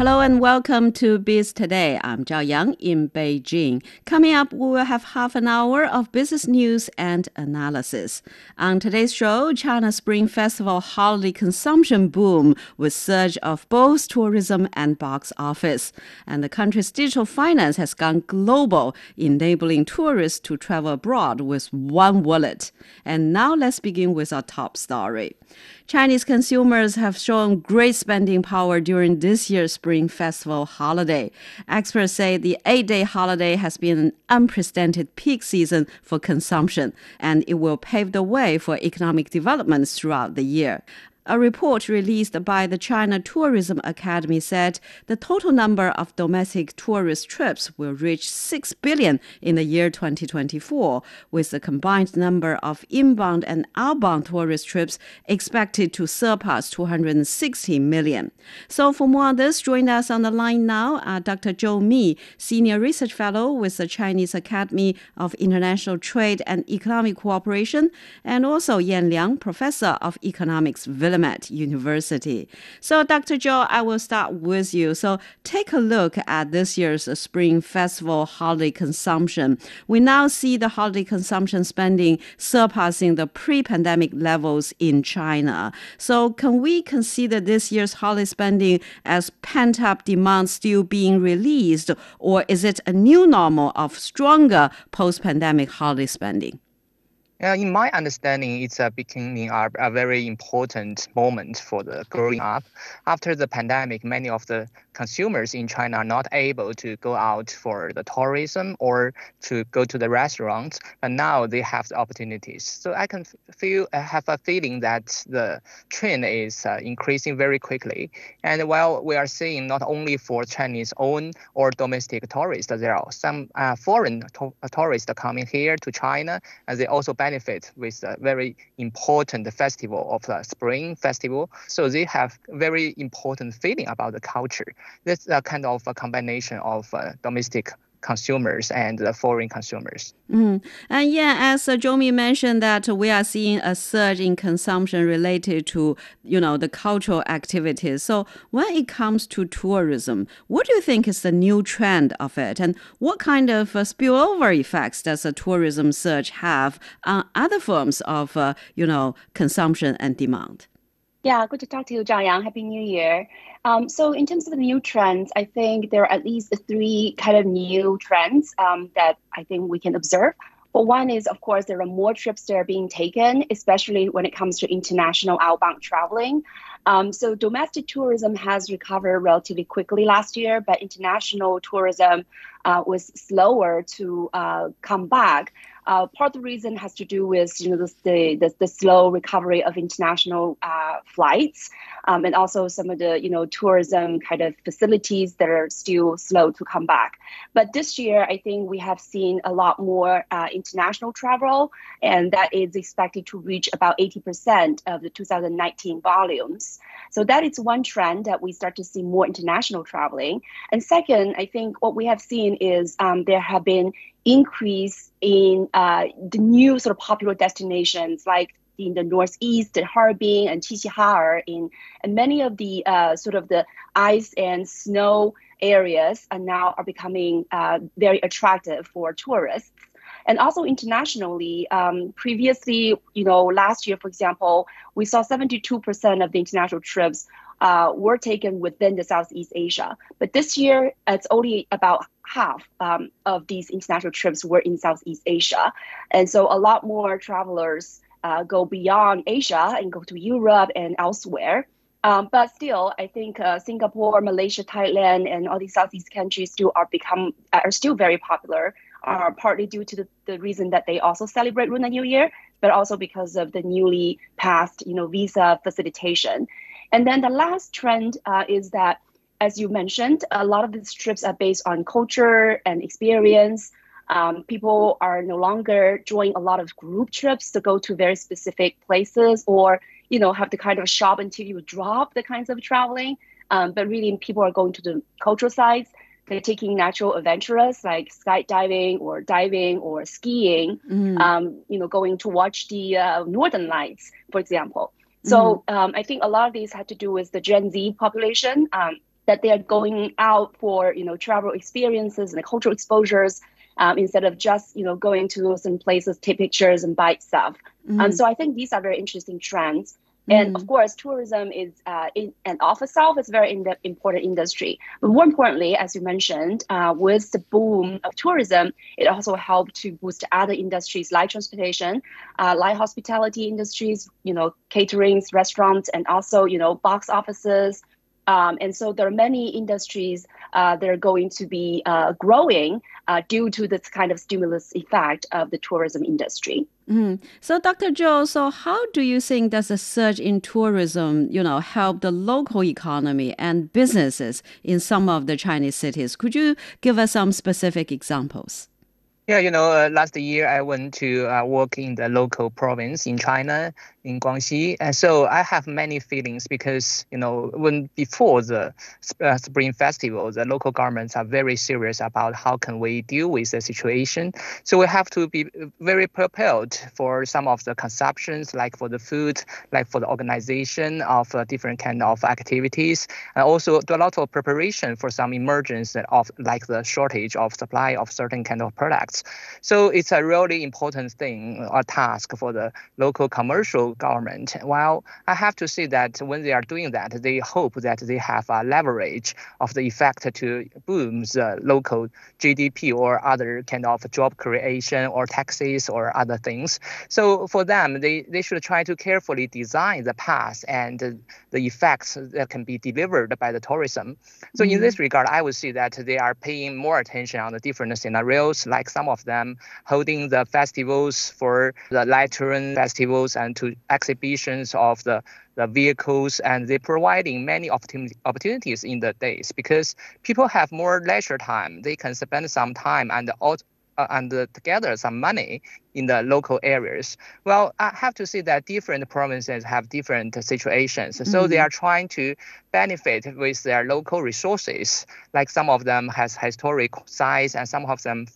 Hello and welcome to Biz Today. I'm Zhao Yang in Beijing. Coming up, we will have half an hour of business news and analysis. On today's show, China Spring Festival holiday consumption boom with surge of both tourism and box office. And the country's digital finance has gone global, enabling tourists to travel abroad with one wallet. And now let's begin with our top story. Chinese consumers have shown great spending power during this year's Spring Festival holiday. Experts say the eight day holiday has been an unprecedented peak season for consumption, and it will pave the way for economic developments throughout the year. A report released by the China Tourism Academy said the total number of domestic tourist trips will reach 6 billion in the year 2024, with the combined number of inbound and outbound tourist trips expected to surpass 260 million. So, for more on this, join us on the line now, uh, Dr. Zhou Mi, Senior Research Fellow with the Chinese Academy of International Trade and Economic Cooperation, and also Yan Liang, Professor of Economics, Willamette University. So, Dr. Zhou, I will start with you. So, take a look at this year's Spring Festival holiday consumption. We now see the holiday consumption spending surpassing the pre pandemic levels in China. So, can we consider this year's holiday spending as pent up demand still being released, or is it a new normal of stronger post pandemic holiday spending? Uh, in my understanding, it's a beginning of a very important moment for the growing up. After the pandemic, many of the consumers in China are not able to go out for the tourism or to go to the restaurants, but now they have the opportunities. So I can feel have a feeling that the trend is uh, increasing very quickly. And while we are seeing not only for Chinese own or domestic tourists, there are some uh, foreign to- tourists coming here to China, and they also benefit benefit with a very important festival of the Spring Festival. So they have very important feeling about the culture. That's a kind of a combination of uh, domestic consumers and the foreign consumers. Mm. And yeah, as uh, Zhou Mi mentioned that we are seeing a surge in consumption related to, you know, the cultural activities. So when it comes to tourism, what do you think is the new trend of it? And what kind of uh, spillover effects does a tourism surge have on other forms of, uh, you know, consumption and demand? Yeah, good to talk to you, Zhao Yang. Happy New Year. Um, so in terms of the new trends, I think there are at least three kind of new trends um, that I think we can observe. Well, one is, of course, there are more trips that are being taken, especially when it comes to international outbound traveling. Um, so domestic tourism has recovered relatively quickly last year, but international tourism uh, was slower to uh, come back. Uh, part of the reason has to do with you know the the, the slow recovery of international uh, flights, um, and also some of the you know tourism kind of facilities that are still slow to come back. But this year, I think we have seen a lot more uh, international travel, and that is expected to reach about 80% of the 2019 volumes. So that is one trend that we start to see more international traveling. And second, I think what we have seen is um, there have been increase in uh, the new sort of popular destinations like in the northeast, Harbin and Qiqihar, in and many of the uh, sort of the ice and snow areas are now are becoming uh, very attractive for tourists. And also internationally, um, previously, you know, last year, for example, we saw 72% of the international trips uh, were taken within the Southeast Asia. But this year, it's only about half um, of these international trips were in Southeast Asia. And so a lot more travelers uh, go beyond Asia and go to Europe and elsewhere. Um, but still, I think uh, Singapore, Malaysia, Thailand, and all these Southeast countries still are become are still very popular. Uh, partly due to the, the reason that they also celebrate Lunar New Year, but also because of the newly passed, you know, visa facilitation. And then the last trend uh, is that, as you mentioned, a lot of these trips are based on culture and experience. Um, people are no longer doing a lot of group trips to go to very specific places or, you know, have to kind of shop until you drop the kinds of traveling. Um, but really, people are going to the cultural sites. they're taking natural adventurers like skydiving or diving or skiing, mm. um, you know, going to watch the uh, northern lights, for example. So mm. um, I think a lot of these had to do with the Gen Z population um, that they are going out for you know travel experiences and cultural exposures um, instead of just you know going to some places, take pictures and buy stuff. Mm. And so I think these are very interesting trends. And of mm. course, tourism is uh, in and of itself is a very in- important industry. But more importantly, as you mentioned, uh, with the boom of tourism, it also helped to boost other industries like transportation, uh, like hospitality industries, you know, caterings, restaurants, and also you know box offices, um, and so there are many industries uh, that are going to be uh, growing uh, due to this kind of stimulus effect of the tourism industry. Mm. So, Dr. Zhou, so how do you think does a surge in tourism, you know, help the local economy and businesses in some of the Chinese cities? Could you give us some specific examples? Yeah, you know, uh, last year I went to uh, work in the local province in China, in Guangxi, and so I have many feelings because you know when before the uh, Spring Festival, the local governments are very serious about how can we deal with the situation. So we have to be very prepared for some of the consumptions, like for the food, like for the organization of uh, different kind of activities, and also do a lot of preparation for some emergence of like the shortage of supply of certain kind of products. So it's a really important thing, a task for the local commercial government. While I have to say that when they are doing that, they hope that they have a leverage of the effect to boom the local GDP or other kind of job creation or taxes or other things. So for them, they, they should try to carefully design the path and the effects that can be delivered by the tourism. So mm-hmm. in this regard, I would say that they are paying more attention on the different scenarios, like some of them holding the festivals for the touring festivals and to exhibitions of the the vehicles and they're providing many opportunities in the days because people have more leisure time. They can spend some time and uh, and together some money in the local areas. Well, I have to say that different provinces have different situations. So mm-hmm. they are trying to benefit with their local resources. Like some of them has historic sites and some of them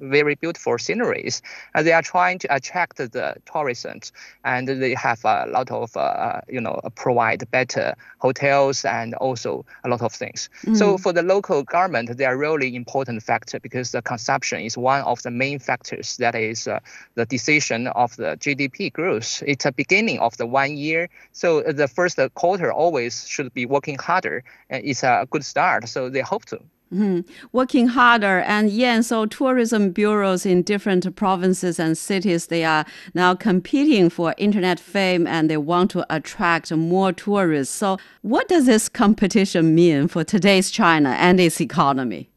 very beautiful sceneries. And they are trying to attract the tourists and they have a lot of, uh, you know, provide better hotels and also a lot of things. Mm-hmm. So for the local government, they are really important factor because the consumption is one of the main factors that is uh, the decision of the GDP growth. It's a beginning of the one year. So the first quarter always should be working harder. And it's a good start. So they hope to. Mm-hmm. Working harder and yeah, so tourism bureaus in different provinces and cities they are now competing for internet fame and they want to attract more tourists. So, what does this competition mean for today's China and its economy?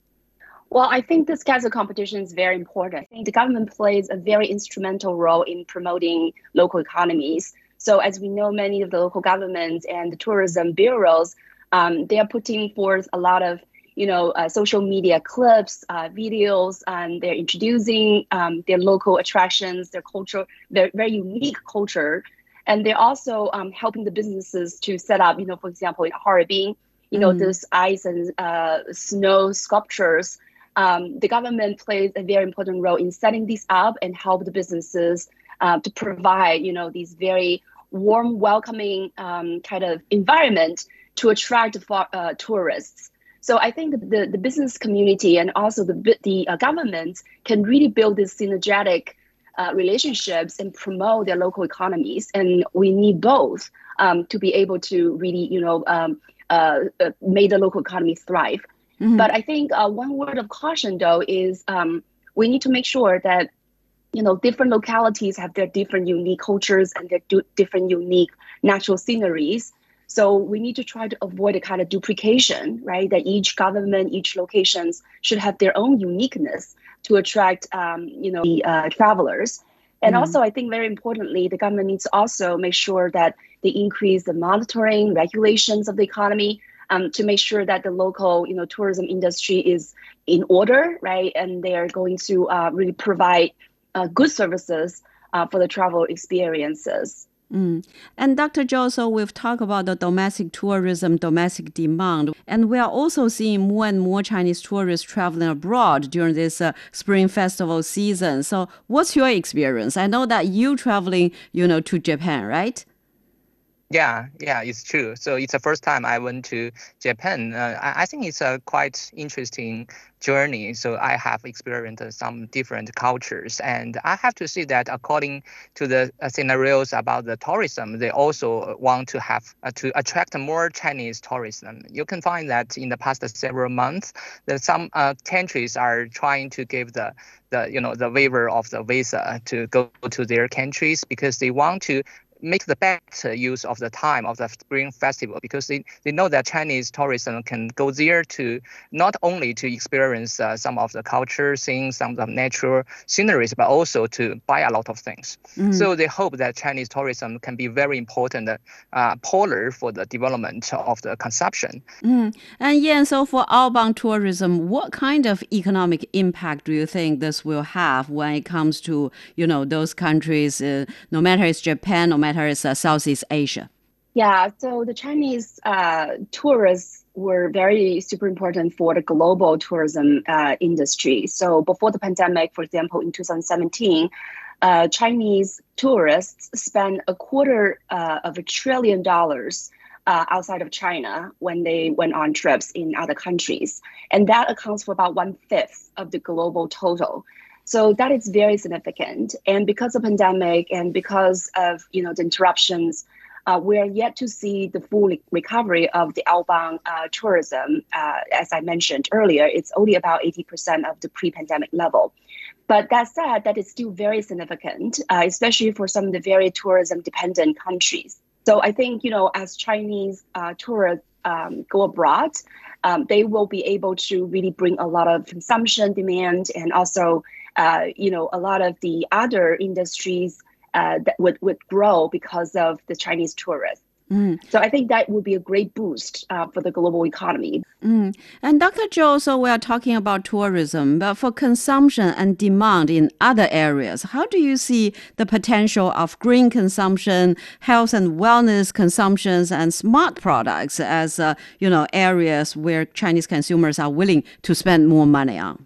Well, I think this kind of competition is very important. I think the government plays a very instrumental role in promoting local economies. So, as we know, many of the local governments and the tourism bureaus, um, they are putting forth a lot of you know, uh, social media clips, uh, videos, and they're introducing um, their local attractions, their culture, their very unique culture, and they're also um, helping the businesses to set up, you know, for example, in Harbin, you know, mm. this ice and uh, snow sculptures um, the government plays a very important role in setting these up and help the businesses uh, to provide, you know, these very warm, welcoming um, kind of environment to attract uh, tourists. So I think the, the, the, business community and also the, the uh, government can really build these synergetic uh, relationships and promote their local economies. And we need both um, to be able to really, you know, um, uh, uh, make the local economy thrive. Mm-hmm. But I think uh, one word of caution, though, is um, we need to make sure that you know different localities have their different unique cultures and their du- different unique natural sceneries. So we need to try to avoid a kind of duplication, right? That each government, each locations should have their own uniqueness to attract, um, you know, the uh, travelers. And mm-hmm. also, I think very importantly, the government needs to also make sure that they increase the monitoring regulations of the economy um, to make sure that the local, you know, tourism industry is in order, right? And they are going to uh, really provide uh, good services uh, for the travel experiences. Mm. And Dr. Zhou, so we've talked about the domestic tourism, domestic demand, and we are also seeing more and more Chinese tourists traveling abroad during this uh, Spring Festival season. So, what's your experience? I know that you traveling, you know, to Japan, right? Yeah, yeah, it's true. So it's the first time I went to Japan. Uh, I, I, think it's a quite interesting journey. So I have experienced some different cultures, and I have to say that according to the uh, scenarios about the tourism, they also want to have uh, to attract more Chinese tourism. You can find that in the past several months, that some uh, countries are trying to give the the you know the waiver of the visa to go to their countries because they want to make the better use of the time of the Spring Festival because they, they know that Chinese tourism can go there to not only to experience uh, some of the culture, seeing some of the natural sceneries, but also to buy a lot of things. Mm. So they hope that Chinese tourism can be very important uh, polar for the development of the consumption. Mm. And yeah, so for outbound tourism, what kind of economic impact do you think this will have when it comes to you know those countries, uh, no matter it's Japan, no matter matters uh, Southeast Asia? Yeah, so the Chinese uh, tourists were very super important for the global tourism uh, industry. So before the pandemic, for example, in 2017, uh, Chinese tourists spent a quarter uh, of a trillion dollars uh, outside of China when they went on trips in other countries. And that accounts for about one fifth of the global total. So that is very significant. And because of pandemic and because of you know the interruptions, uh, we are yet to see the full recovery of the outbound uh, tourism. Uh, as I mentioned earlier, it's only about 80% of the pre-pandemic level. But that said, that is still very significant, uh, especially for some of the very tourism-dependent countries. So I think you know, as Chinese uh, tourists um, go abroad, um, they will be able to really bring a lot of consumption demand and also uh, you know, a lot of the other industries uh, that would, would grow because of the Chinese tourists. Mm. So I think that would be a great boost uh, for the global economy. Mm. And Dr. Zhou, so we are talking about tourism, but for consumption and demand in other areas, how do you see the potential of green consumption, health and wellness consumptions, and smart products as uh, you know areas where Chinese consumers are willing to spend more money on?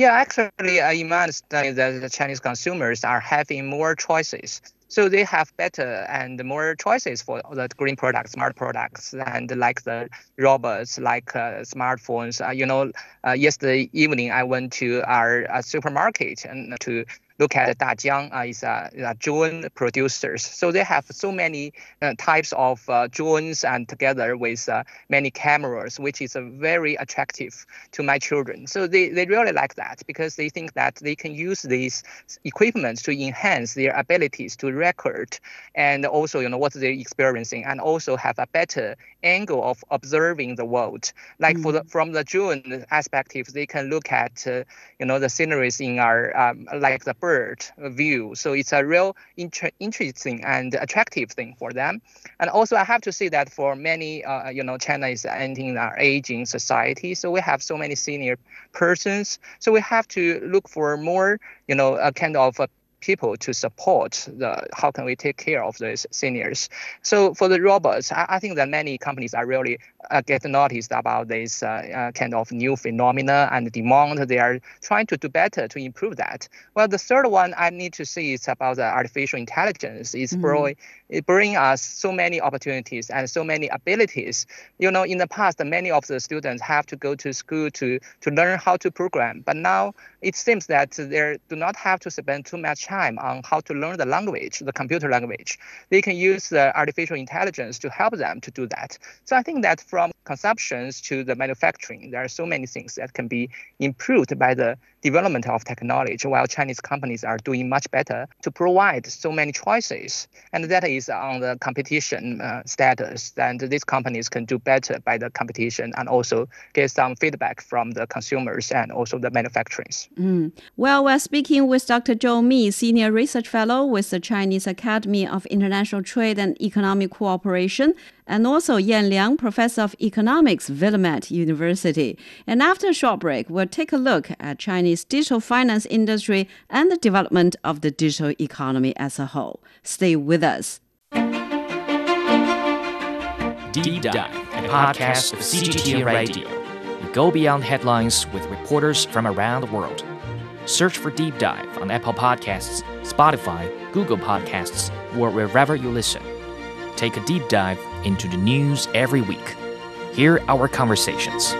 Yeah, actually, uh, my that the Chinese consumers are having more choices. So they have better and more choices for the green products, smart products, and like the robots, like uh, smartphones. Uh, you know, uh, yesterday evening I went to our uh, supermarket and to look at Dajiang uh, is a, a drone producers. So they have so many uh, types of uh, drones and together with uh, many cameras, which is uh, very attractive to my children. So they, they really like that because they think that they can use these equipment to enhance their abilities to record and also you know what they're experiencing and also have a better angle of observing the world. Like mm. for the, from the drone aspect, they can look at uh, you know the sceneries in our um, like the bird view. So it's a real inter- interesting and attractive thing for them. And also, I have to say that for many, uh, you know, China is entering our aging society. So we have so many senior persons. So we have to look for more, you know, a kind of a people to support the how can we take care of these seniors. So for the robots, I, I think that many companies are really uh, get noticed about this uh, uh, kind of new phenomena and demand. They are trying to do better to improve that. Well, the third one I need to see is about the artificial intelligence. It's mm-hmm. bring, it bring us so many opportunities and so many abilities. You know, in the past, many of the students have to go to school to to learn how to program, but now it seems that they do not have to spend too much time on how to learn the language, the computer language. They can use the artificial intelligence to help them to do that. So I think that from consumptions to the manufacturing, there are so many things that can be improved by the development of technology, while Chinese companies are doing much better to provide so many choices. And that is on the competition uh, status. And these companies can do better by the competition and also get some feedback from the consumers and also the manufacturers. Mm. Well, we're speaking with Dr. Zhou Mi, Senior Research Fellow with the Chinese Academy of International Trade and Economic Cooperation, and also Yan Liang, Professor of Economics, Willamette University. And after a short break, we'll take a look at Chinese digital finance industry and the development of the digital economy as a whole. Stay with us. Deep Dive, a podcast of CGTN Radio. We go beyond headlines with reporters from around the world. Search for Deep Dive on Apple Podcasts, Spotify, Google Podcasts, or wherever you listen. Take a deep dive into the news every week. Hear our conversations.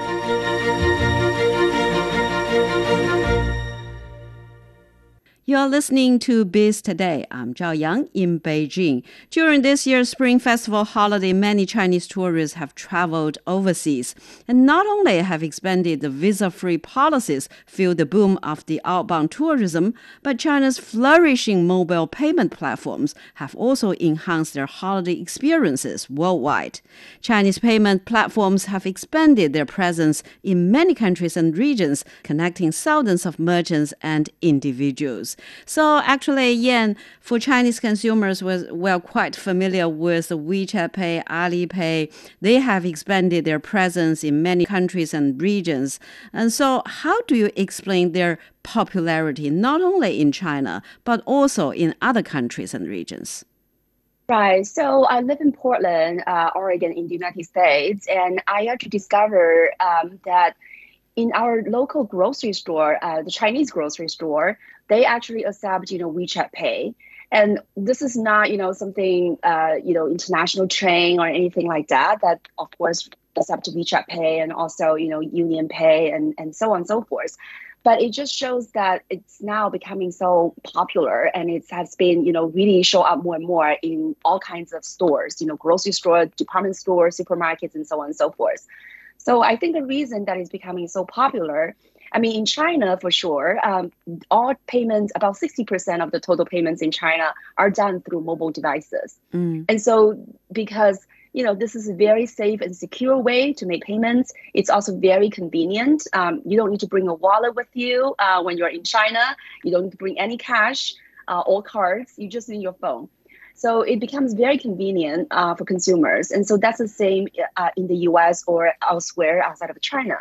You're listening to Biz Today. I'm Zhao Yang in Beijing. During this year's Spring Festival holiday, many Chinese tourists have traveled overseas and not only have expanded the visa-free policies fueled the boom of the outbound tourism, but China's flourishing mobile payment platforms have also enhanced their holiday experiences worldwide. Chinese payment platforms have expanded their presence in many countries and regions, connecting thousands of merchants and individuals. So actually, Yan, for Chinese consumers was well quite familiar with WeChat Pay, Alipay. They have expanded their presence in many countries and regions. And so how do you explain their popularity not only in China but also in other countries and regions? Right. So I live in Portland, uh, Oregon, in the United States, and I actually discovered um, that in our local grocery store, uh, the Chinese grocery store, they actually accept, you know, WeChat Pay. And this is not, you know, something, uh, you know, international chain or anything like that. That of course accept WeChat Pay and also, you know, Union Pay and and so on and so forth. But it just shows that it's now becoming so popular and it has been, you know, really show up more and more in all kinds of stores, you know, grocery store, department stores, supermarkets, and so on and so forth. So I think the reason that it's becoming so popular I mean, in China, for sure, um, all payments, about 60% of the total payments in China are done through mobile devices. Mm. And so, because you know, this is a very safe and secure way to make payments. It's also very convenient. Um, you don't need to bring a wallet with you uh, when you're in China. You don't need to bring any cash uh, or cards. You just need your phone. So it becomes very convenient uh, for consumers. And so that's the same uh, in the US or elsewhere outside of China.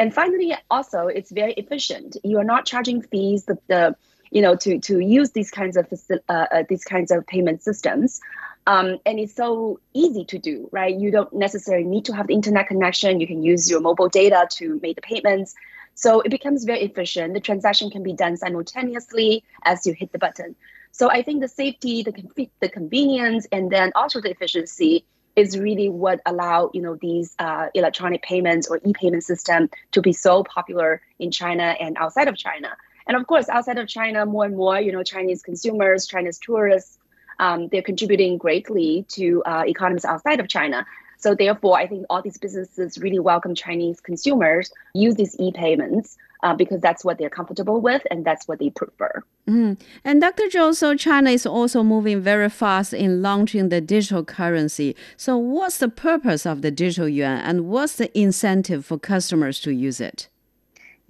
And finally, also it's very efficient. You are not charging fees the, the you know to to use these kinds of uh, uh, these kinds of payment systems. Um, and it's so easy to do, right? You don't necessarily need to have the internet connection. You can use your mobile data to make the payments. So it becomes very efficient. The transaction can be done simultaneously as you hit the button. So I think the safety, the, the convenience, and then also the efficiency is really what allow you know these uh, electronic payments or e-payment system to be so popular in China and outside of China. And of course, outside of China, more and more you know Chinese consumers, Chinese tourists, um, they're contributing greatly to uh, economies outside of China. So therefore, I think all these businesses really welcome Chinese consumers use these e-payments uh, because that's what they're comfortable with and that's what they prefer. Mm. And Dr. Zhou, so China is also moving very fast in launching the digital currency. So what's the purpose of the digital yuan and what's the incentive for customers to use it?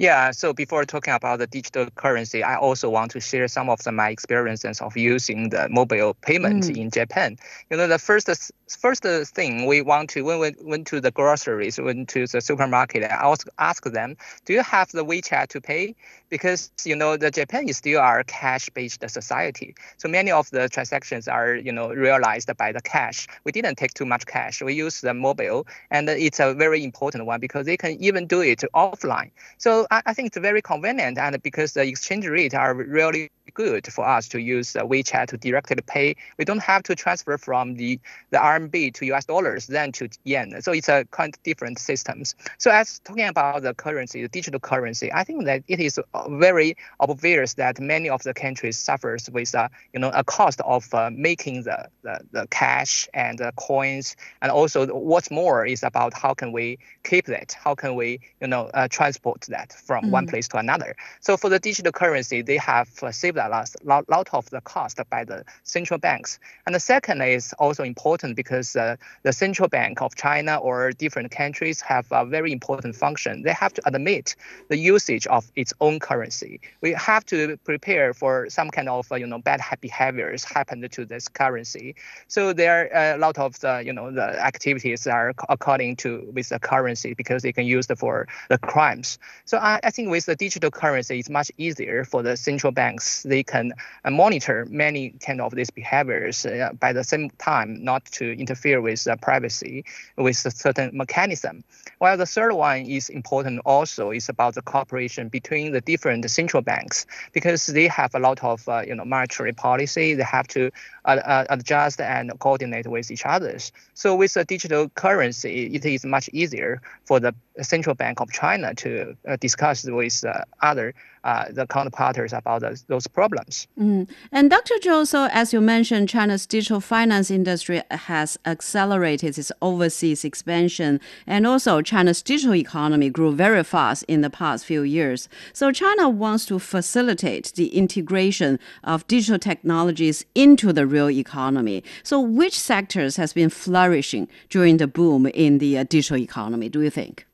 Yeah, so before talking about the digital currency, I also want to share some of the, my experiences of using the mobile payment mm. in Japan. You know, the first first thing we want to when we went to the groceries, went to the supermarket, I also ask them, do you have the WeChat to pay? Because you know the Japan is still our cash-based society, so many of the transactions are you know realized by the cash. We didn't take too much cash. We use the mobile, and it's a very important one because they can even do it offline. So I, I think it's very convenient, and because the exchange rate are really good for us to use WeChat to directly pay. We don't have to transfer from the, the RMB to US dollars, then to yen. So it's a kind of different systems. So as talking about the currency, the digital currency, I think that it is uh, very obvious that many of the countries suffers with uh, you know a cost of uh, making the, the, the cash and the coins, and also what's more is about how can we keep that, how can we you know uh, transport that from mm. one place to another. So for the digital currency, they have uh, saved a lot, lot, of the cost by the central banks. And the second is also important because uh, the central bank of China or different countries have a very important function. They have to admit the usage of its own currency. We have to prepare for some kind of uh, you know bad behaviors happened to this currency. So there are a lot of the you know the activities are according to with the currency because they can use it for the crimes. So I, I think with the digital currency, it's much easier for the central banks they can uh, monitor many kind of these behaviors uh, by the same time, not to interfere with privacy with a certain mechanism. While the third one is important also is about the cooperation between the different central banks because they have a lot of uh, you know monetary policy. They have to adjust and coordinate with each others. So with a digital currency, it is much easier for the central bank of China to uh, discuss with uh, other uh, the counterparties about those, those problems. Mm. And Dr. Zhou, so as you mentioned, China's digital finance industry has accelerated its overseas expansion, and also China's digital economy grew very fast in the past few years. So China wants to facilitate the integration of digital technologies into the real economy. So which sectors has been flourishing during the boom in the uh, digital economy? Do you think?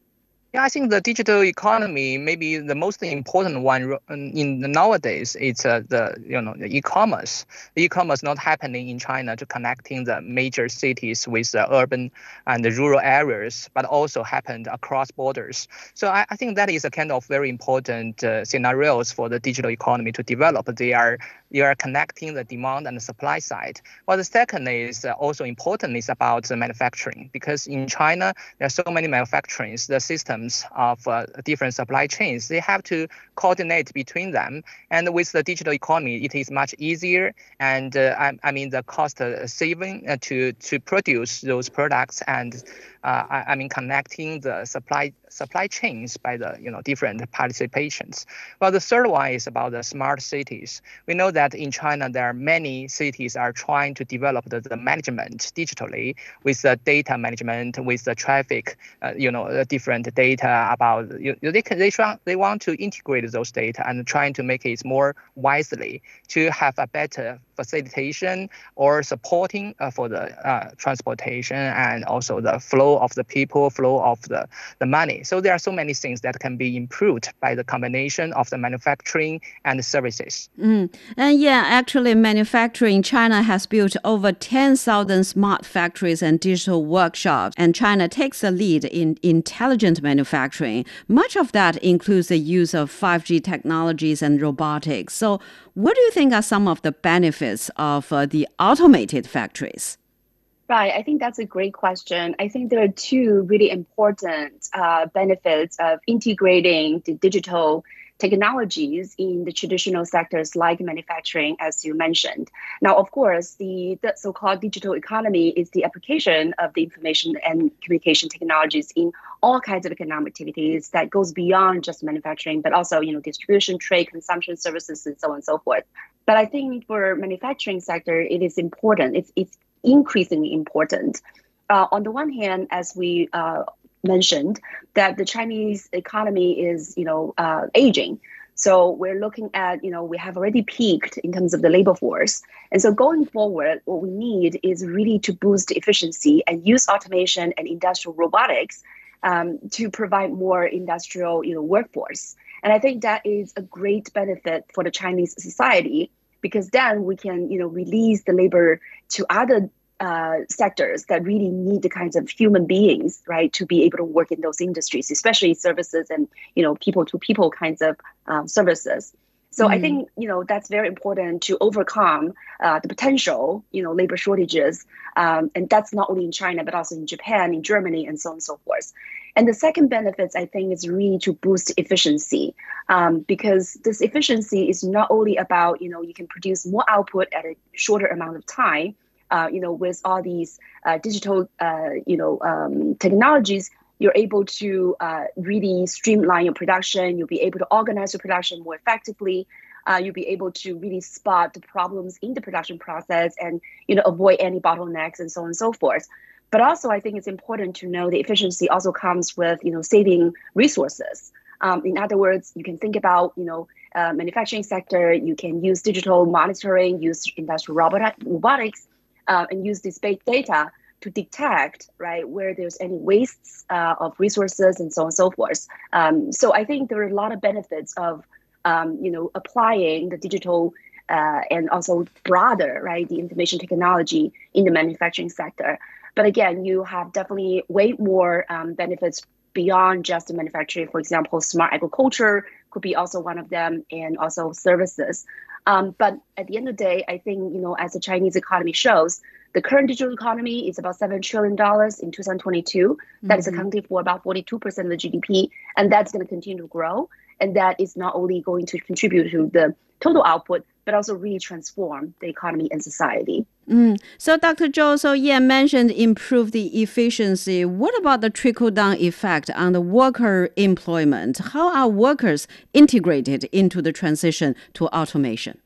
Yeah, I think the digital economy, maybe the most important one in nowadays, it's uh, the you know the e-commerce. The e-commerce not happening in China to connecting the major cities with the urban and the rural areas, but also happened across borders. So I, I think that is a kind of very important uh, scenarios for the digital economy to develop. They are you are connecting the demand and the supply side. Well, the second is uh, also important is about the manufacturing because in China there are so many manufacturing the of uh, different supply chains. They have to coordinate between them, and with the digital economy, it is much easier and uh, I, I, mean the cost saving uh, to to produce those products and uh, I, I, mean connecting the supply supply chains by the you know different participations. Well, the third one is about the smart cities. We know that in China there are many cities are trying to develop the, the management digitally with the data management, with the traffic, uh, you know, different data about you, they can, they try, they want to integrate those data and trying to make it more wisely to have a better facilitation or supporting uh, for the uh, transportation and also the flow of the people, flow of the, the money. So there are so many things that can be improved by the combination of the manufacturing and the services. Mm. And yeah, actually, manufacturing, China has built over 10,000 smart factories and digital workshops, and China takes the lead in intelligent manufacturing. Much of that includes the use of 5G technologies and robotics. So, what do you think are some of the benefits of uh, the automated factories? Right. I think that's a great question. I think there are two really important uh, benefits of integrating the digital technologies in the traditional sectors like manufacturing, as you mentioned. Now, of course, the, the so called digital economy is the application of the information and communication technologies in all kinds of economic activities that goes beyond just manufacturing, but also, you know, distribution, trade, consumption services, and so on and so forth. But I think for manufacturing sector, it is important. It's, it's increasingly important. Uh, on the one hand, as we uh, mentioned, that the Chinese economy is, you know, uh, aging. So we're looking at, you know, we have already peaked in terms of the labor force. And so going forward, what we need is really to boost efficiency and use automation and industrial robotics um, to provide more industrial you know, workforce. And I think that is a great benefit for the Chinese society because then we can you know release the labor to other uh, sectors that really need the kinds of human beings right to be able to work in those industries especially services and you know people to people kinds of um, services so mm-hmm. I think you know that's very important to overcome uh, the potential you know labor shortages, um, and that's not only in China but also in Japan, in Germany, and so on and so forth. And the second benefits I think is really to boost efficiency, um, because this efficiency is not only about you know you can produce more output at a shorter amount of time, uh, you know with all these uh, digital uh, you know um, technologies you're able to uh, really streamline your production. You'll be able to organize your production more effectively. Uh, you'll be able to really spot the problems in the production process and you know avoid any bottlenecks and so on and so forth. But also, I think it's important to know the efficiency also comes with you know saving resources. Um, in other words, you can think about you know uh, manufacturing sector. You can use digital monitoring, use industrial robot- robotics, uh, and use this big data to detect right where there's any wastes uh, of resources and so on and so forth. Um, so I think there are a lot of benefits of um, you know applying the digital uh, and also broader right the information technology in the manufacturing sector. But again, you have definitely way more um, benefits beyond just the manufacturing. For example, smart agriculture could be also one of them, and also services. Um, but at the end of the day, I think you know, as the Chinese economy shows, the current digital economy is about seven trillion dollars in 2022. Mm-hmm. That is mm-hmm. accounting for about 42 percent of the GDP, and that's going to continue to grow. And that is not only going to contribute to the total output, but also really transform the economy and society. Mm. So, Dr. Zhou, so Yan mentioned improve the efficiency. What about the trickle down effect on the worker employment? How are workers integrated into the transition to automation?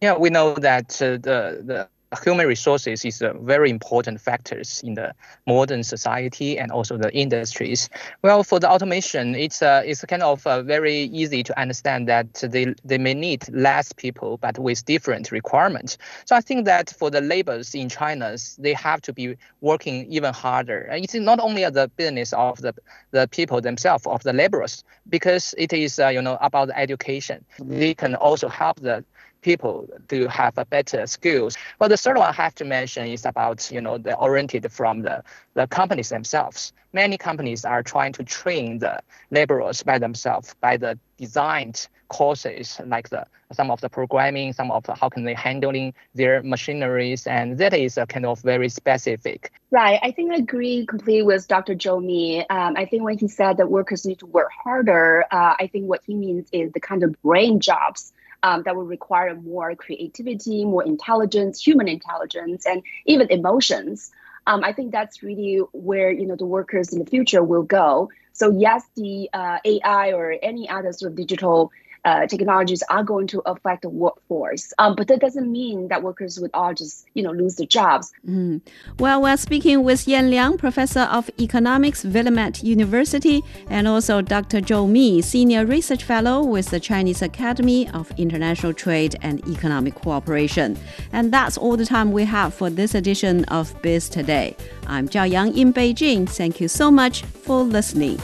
Yeah, we know that uh, the the human resources is a very important factors in the modern society and also the industries. Well, for the automation, it's uh, it's kind of uh, very easy to understand that they they may need less people, but with different requirements. So I think that for the laborers in China, they have to be working even harder. It's not only the business of the the people themselves of the laborers, because it is uh, you know about education. They can also help the people to have a better skills. Well, the third one I have to mention is about, you know, the oriented from the, the companies themselves. Many companies are trying to train the laborers by themselves by the designed courses like the some of the programming, some of the how can they handling their machineries, and that is a kind of very specific. Right. I think I agree completely with Dr. Zhou Mi. Um, I think when he said that workers need to work harder, uh, I think what he means is the kind of brain jobs um, that will require more creativity, more intelligence, human intelligence, and even emotions. Um, I think that's really where you know the workers in the future will go. So yes, the uh, AI or any other sort of digital uh, technologies are going to affect the workforce. Um, but that doesn't mean that workers would all just, you know, lose their jobs. Mm. Well, we're speaking with Yan Liang, professor of economics, Willamette University, and also Dr. Zhou Mi, senior research fellow with the Chinese Academy of International Trade and Economic Cooperation. And that's all the time we have for this edition of Biz Today. I'm Zhao Yang in Beijing. Thank you so much for listening.